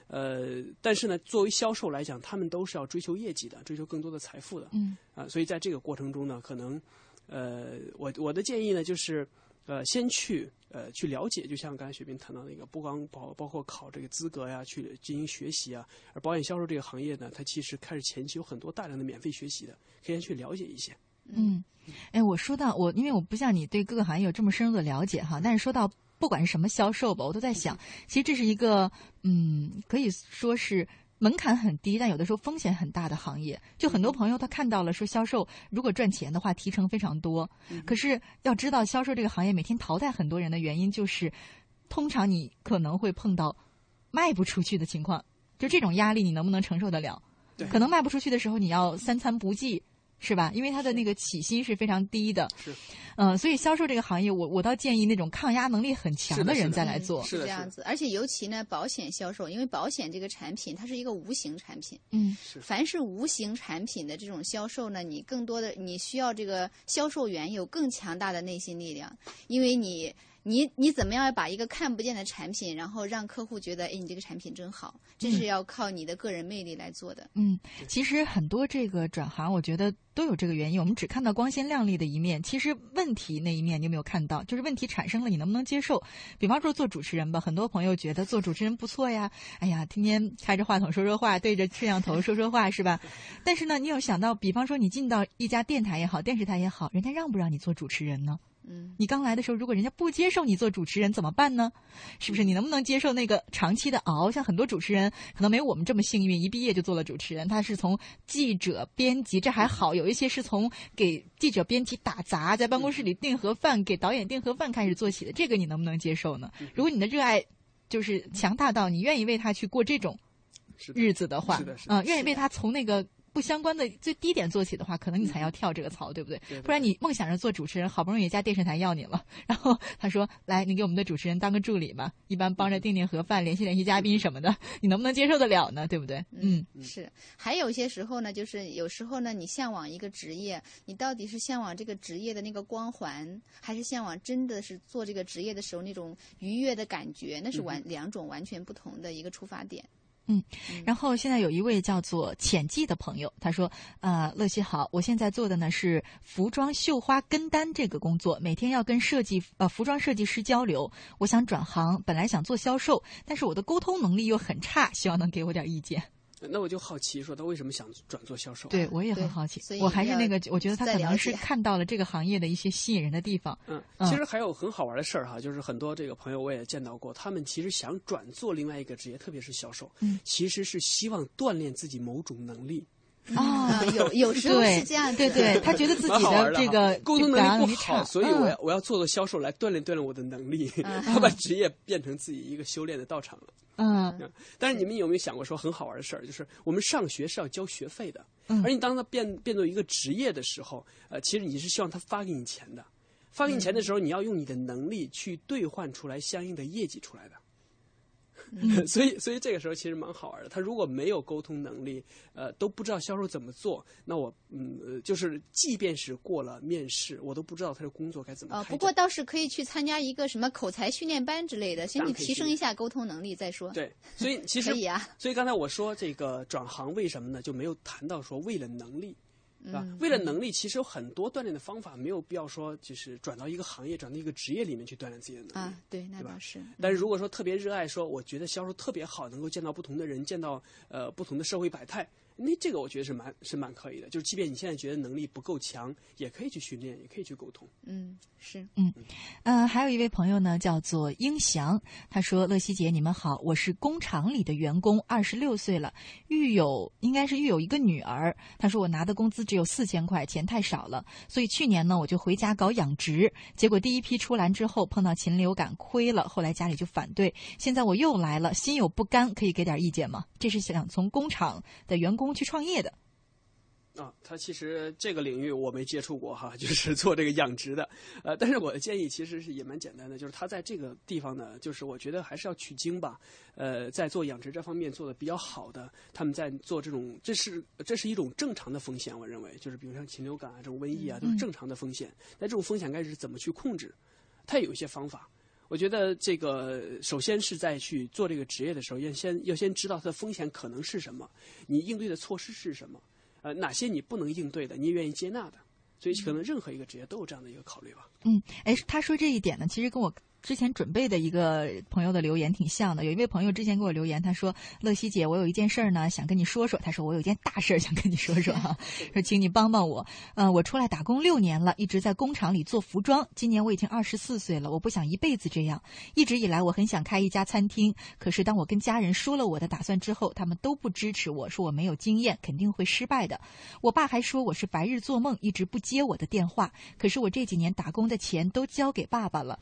呃，但是呢，作为销售来讲，他们都是要追求业绩的，追求更多的财富的。嗯。啊，所以在这个过程中呢，可能，呃，我我的建议呢，就是，呃，先去呃去了解，就像刚才雪冰谈到那个，不光包包括考这个资格呀，去进行学习啊，而保险销售这个行业呢，它其实开始前期有很多大量的免费学习的，可以先去了解一些。嗯，哎，我说到我，因为我不像你对各个行业有这么深入的了解哈，但是说到不管是什么销售吧，我都在想，其实这是一个嗯，可以说是门槛很低，但有的时候风险很大的行业。就很多朋友他看到了说销售如果赚钱的话，提成非常多，可是要知道销售这个行业每天淘汰很多人的原因就是，通常你可能会碰到卖不出去的情况，就这种压力你能不能承受得了？对可能卖不出去的时候，你要三餐不继。是吧？因为它的那个起薪是非常低的，是，嗯、所以销售这个行业，我我倒建议那种抗压能力很强的人再来做。是这样子。而且尤其呢，保险销售，因为保险这个产品它是一个无形产品，嗯是凡是无形产品的这种销售呢，你更多的你需要这个销售员有更强大的内心力量，因为你。你你怎么样把一个看不见的产品，然后让客户觉得，哎，你这个产品真好，这是要靠你的个人魅力来做的。嗯，其实很多这个转行，我觉得都有这个原因。我们只看到光鲜亮丽的一面，其实问题那一面你有没有看到？就是问题产生了，你能不能接受？比方说做主持人吧，很多朋友觉得做主持人不错呀，哎呀，天天开着话筒说说话，对着摄像头说说话，是吧？但是呢，你有想到，比方说你进到一家电台也好，电视台也好，人家让不让你做主持人呢？嗯，你刚来的时候，如果人家不接受你做主持人怎么办呢？是不是？你能不能接受那个长期的熬？像很多主持人可能没有我们这么幸运，一毕业就做了主持人。他是从记者、编辑，这还好；有一些是从给记者、编辑打杂，在办公室里订盒饭，给导演订盒饭开始做起的。这个你能不能接受呢？如果你的热爱就是强大到你愿意为他去过这种日子的话，嗯、愿意为他从那个不相关的最低点做起的话，可能你才要跳这个槽，对不对？对对不然你梦想着做主持人，好不容易一家电视台要你了，*laughs* 然后他说：“来，你给我们的主持人当个助理吧，一般帮着订订盒饭、联系联系嘉宾什么的，*laughs* 你能不能接受得了呢？对不对？”嗯，是，还有一些时候呢，就是有时候呢，你向往一个职业，你到底是向往这个职业的那个光环，还是向往真的是做这个职业的时候那种愉悦的感觉？那是完两种完全不同的一个出发点。然后现在有一位叫做浅记的朋友，他说：“呃，乐西好，我现在做的呢是服装绣花跟单这个工作，每天要跟设计呃服装设计师交流。我想转行，本来想做销售，但是我的沟通能力又很差，希望能给我点意见。那我就好奇，说他为什么想转做销售？对，我也很好奇所以，我还是那个，我觉得他可能是看到了这个行业的一些吸引人的地方。嗯，嗯其实还有很好玩的事儿哈，就是很多这个朋友我也见到过，他们其实想转做另外一个职业，特别是销售，嗯其实是希望锻炼自己某种能力。*laughs* 哦啊，有有时候对是这样子，对对，他觉得自己的这个沟通能力不差，好，所以我要嗯我要做做销售来锻炼锻炼我的能力，嗯 *laughs* 要把职业变成自己一个修炼的道场了。嗯。*laughs* 但是你们有没有想过说很好玩的事儿，就是我们上学是要交学费的，嗯。而你当它变变作一个职业的时候，呃，其实你是希望他发给你钱的，发给你钱的时候，你要用你的能力去兑换出来相应的业绩出来的。嗯 *laughs* 所以，所以这个时候其实蛮好玩的。他如果没有沟通能力，呃，都不知道销售怎么做，那我，嗯，呃就是即便是过了面试，我都不知道他的工作该怎么呃。不过倒是可以去参加一个什么口才训练班之类的，先当你然可以训练提升一下沟通能力再说。对，所以其 *laughs* 实可以啊，所以刚才我说这个转行为什么呢？就没有谈到说为了能力，为了能力，其实有很多锻炼的方法，没有必要说就是转到一个行业、转到一个职业里面去锻炼自己的能力。啊，对，那倒是。但是如果说特别热爱，说我觉得销售特别好，能够见到不同的人，见到呃不同的社会百态，那这个我觉得是蛮是蛮可以的。就是即便你现在觉得能力不够强，也可以去训练，也可以去沟通。嗯，是。嗯呃，还有一位朋友呢，叫做英祥，他说：“乐西姐，你们好，我是工厂里的员工，二十六岁了，育有应该是育有一个女儿。他说我拿的工资只有四千块，钱太少了，所以去年呢我就回家搞养殖。结果第一批出栏之后碰到禽流感亏了，后来家里就反对，现在我又来了，心有不甘，可以给点意见吗？这是想从工厂的员工去创业的。”啊，他其实这个领域我没接触过哈，*laughs* 就是做这个养殖的，呃，但是我的建议其实是也蛮简单的，就是他在这个地方呢，就是我觉得还是要取经吧，呃，在做养殖这方面做的比较好的，他们在做这种，这是这是一种正常的风险，我认为，就是比如像禽流感啊这种瘟疫啊，都是正常的风险，那这种风险该是怎么去控制？它有一些方法。我觉得这个首先是在去做这个职业的时候，要先要先知道它的风险可能是什么，你应对的措施是什么。呃，哪些你不能应对的，你也愿意接纳的，所以可能任何一个职业都有这样的一个考虑吧。嗯，哎，他说这一点呢，其实跟我之前准备的一个朋友的留言挺像的。有一位朋友之前给我留言，他说：“乐西姐，我有一件事儿呢，想跟你说说。”他说：“我有一件大事儿想跟你说说哈，*laughs* 说请你帮帮我。呃，我出来打工六年了，一直在工厂里做服装。今年我已经二十四岁了，我不想一辈子这样。一直以来，我很想开一家餐厅，可是当我跟家人说了我的打算之后，他们都不支持我，说我没有经验，肯定会失败的。我爸还说我是白日做梦，一直不接我的电话。可是我这几年打工的钱都交给爸爸了，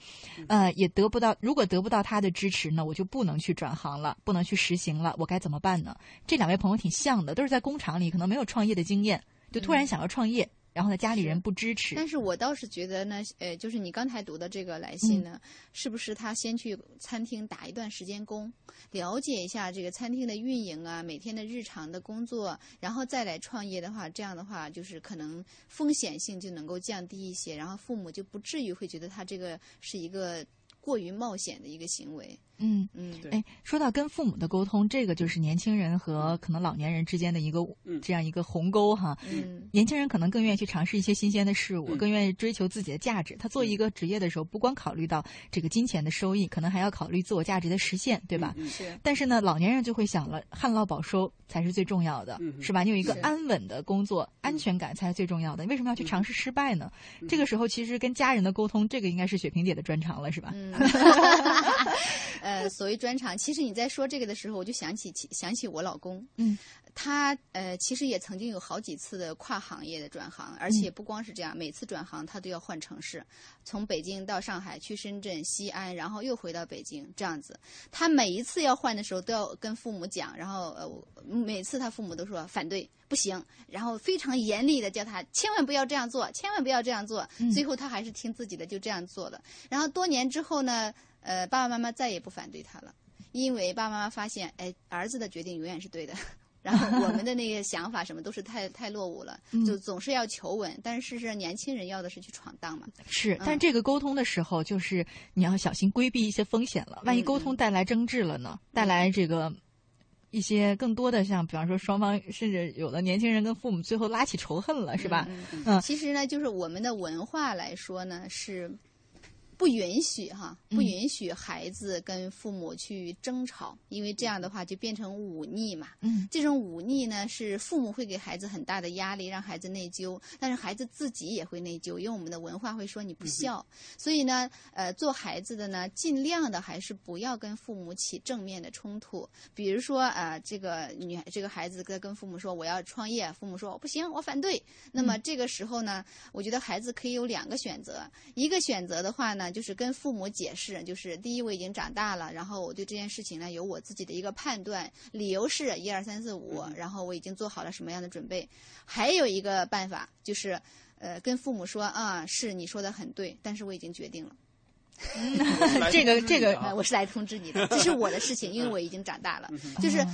呃，也得不到。如果得不到他的支持呢，我就不能去转行了，不能去实行了。我该怎么办呢？这两位朋友挺像的，都是在工厂里，可能没有创业的经验，就突然想要创业，然后呢，家里人不支持。但是我倒是觉得呢，呃，就是你刚才读的这个来信呢，是不是他先去餐厅打一段时间工，了解一下这个餐厅的运营啊，每天的日常的工作，然后再来创业的话，这样的话就是可能风险性就能够降低一些，然后父母就不至于会觉得他这个是一个过于冒险的一个行为。嗯。嗯，对哎，说到跟父母的沟通，这个就是年轻人和可能老年人之间的一个、嗯这样一个鸿沟哈。嗯年轻人可能更愿意去尝试一些新鲜的事物，嗯更愿意追求自己的价值。他做一个职业的时候，不光考虑到这个金钱的收益，可能还要考虑自我价值的实现，对吧？嗯是。但是呢，老年人就会想了，旱涝保收才是最重要的，嗯是吧？你有一个安稳的工作，安全感才是最重要的。你为什么要去尝试失败呢？嗯这个时候，其实跟家人的沟通，这个应该是雪萍姐的专长了，是吧？嗯，*laughs* 呃，所谓专长，其实你在说这个的时候，我就想起起想起我老公。嗯，他呃，其实也曾经有好几次的跨行业的转行，而且不光是这样，每次转行他都要换城市，从北京到上海，去深圳、西安，然后又回到北京，这样子。他每一次要换的时候，都要跟父母讲，然后呃，每次他父母都说反对，不行，然后非常严厉的叫他千万不要这样做，千万不要这样做。最后他还是听自己的，就这样做了。然后多年之后呢，呃，爸爸妈妈再也不反对他了，因为爸爸妈妈发现，哎，儿子的决定永远是对的。*laughs* 然后我们的那个想法什么都是太太落伍了，就总是要求稳。但是事实上，年轻人要的是去闯荡嘛。是，但这个沟通的时候，就是你要小心规避一些风险了。万一沟通带来争执了呢？带来这个一些更多的，像比方说双方甚至有的年轻人跟父母最后拉起仇恨了，是吧？嗯，其实呢，就是我们的文化来说呢是。不允许哈，不允许孩子跟父母去争吵，因为这样的话就变成忤逆嘛。嗯，这种忤逆呢，是父母会给孩子很大的压力，让孩子内疚，但是孩子自己也会内疚，因为我们的文化会说你不孝。所以呢，呃，做孩子的呢，尽量的还是不要跟父母起正面的冲突。比如说，呃，这个女这个孩子在跟父母说我要创业，父母说不行，我反对。那么这个时候呢，我觉得孩子可以有两个选择，一个选择的话呢。就是跟父母解释，就是第一我已经长大了，然后我对这件事情呢有我自己的一个判断，理由是一二三四五，然后我已经做好了什么样的准备。还有一个办法就是，呃，跟父母说啊，是你说的很对，但是我已经决定了。*laughs* 这个这个，我是来通知你的，这是我的事情，因为我已经长大了。就是，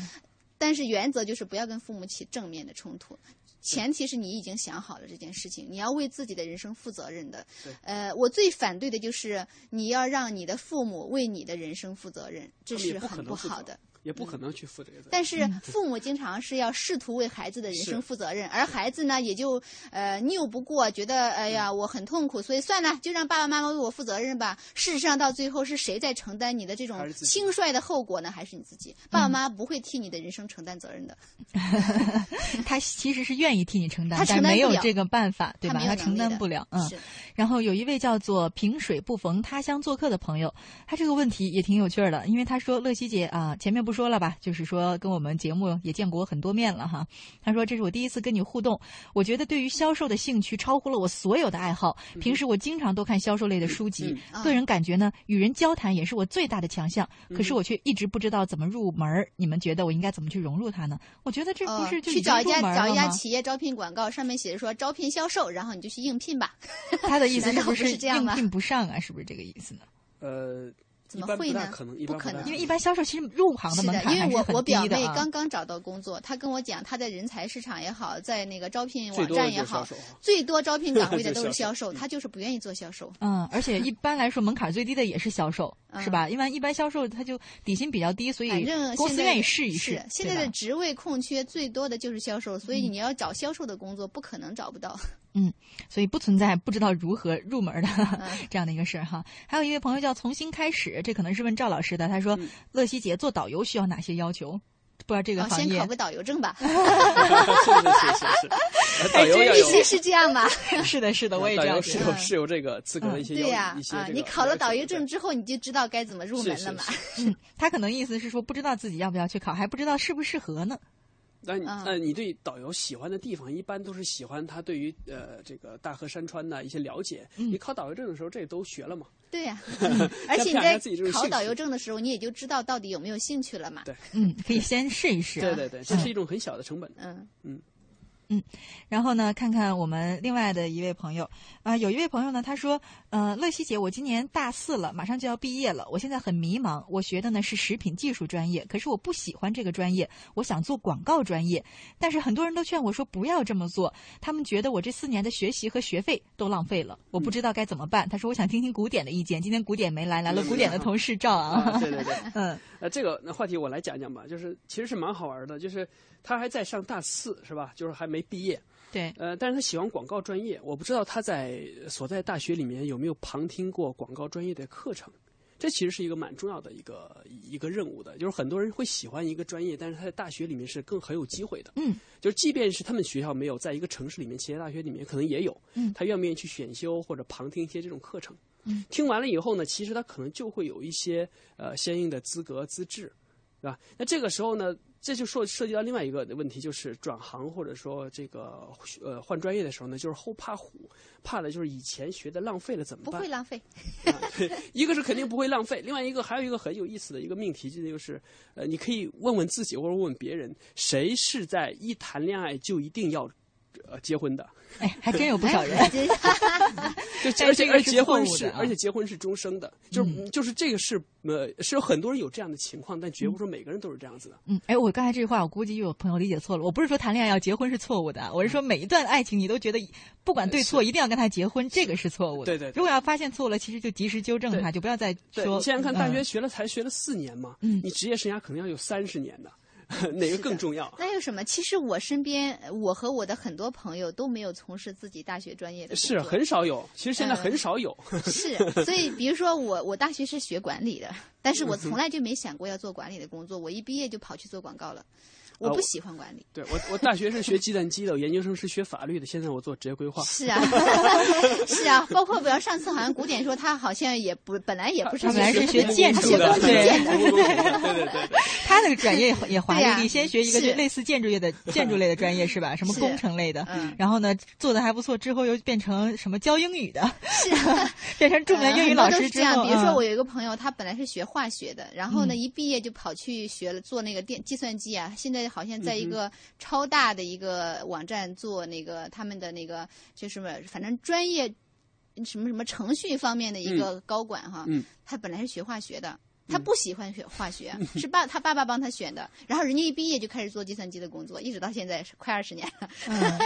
但是原则就是不要跟父母起正面的冲突。前提是你已经想好了这件事情，你要为自己的人生负责任的。呃，我最反对的就是你要让你的父母为你的人生负责任，这是很不好的。也不可能去负这个责任。但是父母经常是要试图为孩子的人生负责任，而孩子呢，也就呃拗不过，觉得哎呀我很痛苦，所以算了，就让爸爸妈妈为我负责任吧。事实上，到最后是谁在承担你的这种轻率的后果呢？还是你自己？爸爸妈妈不会替你的人生承担责任的。*laughs* 他其实是愿意替你承担，他但没有这个办法，对吧？他承担不了。嗯。然后有一位叫做萍水不逢他乡做客的朋友，他这个问题也挺有趣的，因为他说：“乐西姐啊，前面不说了吧？就是说跟我们节目也见过很多面了哈。他说这是我第一次跟你互动，我觉得对于销售的兴趣超乎了我所有的爱好。平时我经常都看销售类的书籍，个人感觉呢，与人交谈也是我最大的强项。可是我却一直不知道怎么入门。你们觉得我应该怎么去融入它呢？我觉得这不是就去找一家找一家企业招聘广告，上面写着说招聘销售，然后你就去应聘吧。他的。意思是不是 *laughs* 应聘不上啊？是不是这个意思呢？呃。怎么会呢？不可能，因为一般销售其实入行的门槛因为我我表妹刚刚找到工作，她跟我讲，她在人才市场也好，在那个招聘网站也好，最多招聘岗位的都是销售，她就是不愿意做销售。嗯，而且一般来说门槛最低的也是销售，是吧？因为一般销售他就底薪比较低，所以反正公司愿意试一试。现在的职位空缺最多的就是销售，所以你要找销售的工作，不可能找不到。嗯，所以不存在不知道如何入门的 *laughs* 这样的一个事儿哈。还有一位朋友叫重新开始，这可能是问赵老师的。他说：“乐西姐做导游需要哪些要求？不知道这个行业。先考个导游证吧。是是是是，导游必须是这样吧？*laughs* 是的，是的，我也这样是有是有这个资格的一些对呀啊，你考了导游证之后，你就知道该怎么入门了嘛。*laughs* 嗯，他可能意思是说，不知道自己要不要去考，还不知道适不适合呢。那呃你对导游喜欢的地方，一般都是喜欢他对于呃这个大河山川的一些了解。你考导游证的时候，这都学了嘛？对呀，*laughs* 而且你在考导游证的时候，你也就知道到底有没有兴趣了嘛？对，嗯，可以先试一试。对对对，这是一种很小的成本。嗯嗯。嗯，然后呢，看看我们另外的一位朋友啊，有一位朋友呢，他说，呃，乐西姐，我今年大四了，马上就要毕业了，我现在很迷茫，我学的呢是食品技术专业，可是我不喜欢这个专业，我想做广告专业，但是很多人都劝我说不要这么做，他们觉得我这四年的学习和学费都浪费了，我不知道该怎么办。他说，我想听听古典的意见，今天古典没来，来了古典的同事赵昂。对对对，嗯，呃，这个话题我来讲讲吧，就是其实是蛮好玩的，就是他还在上大四是吧？就是还没毕业。对，呃，但是他喜欢广告专业，我不知道他在所在大学里面有没有旁听过广告专业的课程，这其实是一个蛮重要的一个一个任务的，就是很多人会喜欢一个专业，但是他在大学里面是更很有机会的，嗯，就是即便是他们学校没有，在一个城市里面，其他大学里面可能也有，嗯，他愿不愿意去选修或者旁听一些这种课程，嗯，听完了以后呢，其实他可能就会有一些呃相应的资格资质。是吧？那这个时候呢，这就说涉及到另外一个问题，就是转行或者说这个呃换专业的时候呢，就是后怕虎，怕的就是以前学的浪费了怎么办？不会浪费。啊对，一个是肯定不会浪费，另外一个还有一个很有意思的一个命题，这就是呃，你可以问问自己或者问问别人，谁是在一谈恋爱就一定要呃结婚的？哎，还真有不少人。*laughs* 就但而且结婚是而且结婚是终生的，就是、嗯就是这个是呃是有很多人有这样的情况，但绝不是说每个人都是这样子的。嗯，哎，我刚才这句话，我估计又有朋友理解错了。我不是说谈恋爱要结婚是错误的啊，我是说每一段爱情你都觉得不管对错，一定要跟他结婚，这个是错误的。对对对如果要发现错误了，其实就及时纠正他，就不要再，说。你现在看，大学嗯学了才学了四年嘛，嗯你职业生涯可能要有三十年的，*laughs* 哪个更重要？那有什么？其实我身边，我和我的很多朋友都没有从事自己大学专业的是很少有，其实现在嗯很少有。是，*laughs* 所以比如说我，我大学是学管理的，但是我嗯从来就没想过要做管理的工作。我一毕业就跑去做广告了，我不喜欢管理。对我，我大学是学计算机的，我研究生是学法律的，现在我做职业规划。是啊，*laughs* 是啊，包括比如上次好像古典说他好像也不本来也不是他本来是学学建 *laughs* 筑的对对对对对。他那个专业也华丽对呀丽，先学一个就类似建筑业的建筑类的专业是吧？什么工程类的，嗯然后呢做的还不错，之后又变成什么教英语的，是啊，*laughs* 变成著名的英语老师之后，是这样。比如说嗯我有一个朋友，他本来是学化学的，然后呢，嗯一毕业就跑去学了做那个电计算机啊。现在好像在嗯一个超大的一个网站做那个他们的那个就是什么，反正专业什么什么程序方面的一个高管哈。嗯他本来是学化学的。他不喜欢学化学，是爸他爸爸帮他选的。然后人家一毕业就开始做计算机的工作，一直到现在快二十年了，嗯，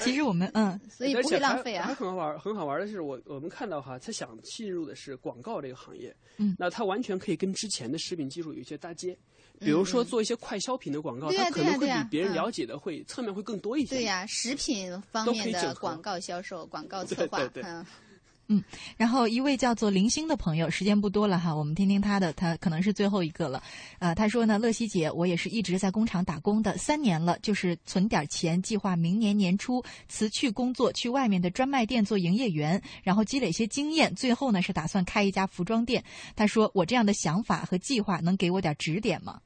其实我们嗯所以不会浪费啊。还很好玩，很好玩的是我我们看到哈，他想进入的是广告这个行业，嗯那他完全可以跟之前的食品技术有一些搭接。比如说做一些快消品的广告，嗯对呀他可能会对呀比别人了解的会侧面会更多一些。对呀、食品方面的广告销售、广告策划，对对对 *laughs* 嗯。然后一位叫做林星的朋友，时间不多了哈，我们听听他的，他可能是最后一个了。呃，他说呢，乐西姐，我也是一直在工厂打工的，三年了，就是存点钱，计划明年年初辞去工作，去外面的专卖店做营业员，然后积累些经验，最后呢是打算开一家服装店。他说，我这样的想法和计划能给我点指点吗？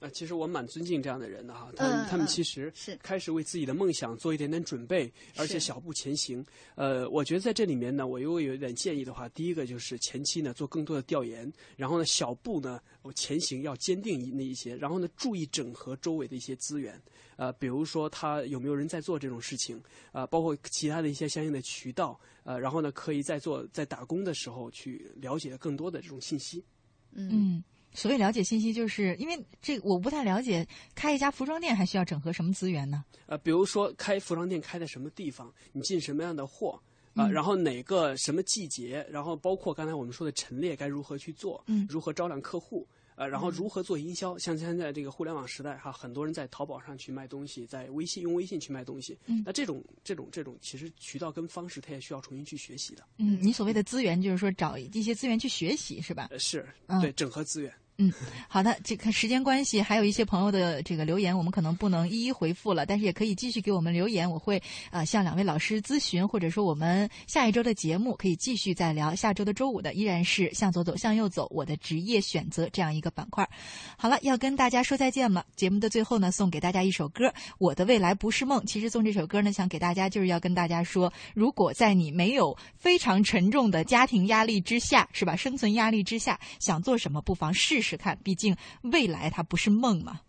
啊，其实我蛮尊敬这样的人的哈，他们、嗯他们嗯其实是开始为自己的梦想做一点点准备，而且小步前行。呃，我觉得在这里面呢，我如果有一点建议的话，第一个就是前期呢做更多的调研，然后呢小步呢我前行要坚定一那一些，然后呢注意整合周围的一些资源，呃，比如说他有没有人在做这种事情，啊、包括其他的一些相应的渠道，呃，然后呢可以在做在打工的时候去了解更多的这种信息。嗯。所谓了解信息，就是因为这个我不太了解，开一家服装店还需要整合什么资源呢？呃，比如说开服装店开在什么地方，你进什么样的货啊、嗯然后哪个什么季节，然后包括刚才我们说的陈列该如何去做，嗯如何招揽客户。呃，然后如何做营销？像现在这个互联网时代哈，很多人在淘宝上去卖东西，在微信用微信去卖东西。嗯那这种这种这种，其实渠道跟方式，它也需要重新去学习的。嗯，你所谓的资源，就是说找一些资源去学习，是吧？呃，是嗯对整合资源。嗯好的，这个时间关系，还有一些朋友的这个留言，我们可能不能一一回复了，但是也可以继续给我们留言，我会呃向两位老师咨询，或者说我们下一周的节目可以继续再聊。下周的周五的依然是向左走，向右走，我的职业选择这样一个板块。好了，要跟大家说再见了。节目的最后呢，送给大家一首歌，《我的未来不是梦》。其实送这首歌呢，想给大家就是要跟大家说，如果在你没有非常沉重的家庭压力之下，是吧？生存压力之下，想做什么，不妨试试看。毕竟未来它不是梦嘛。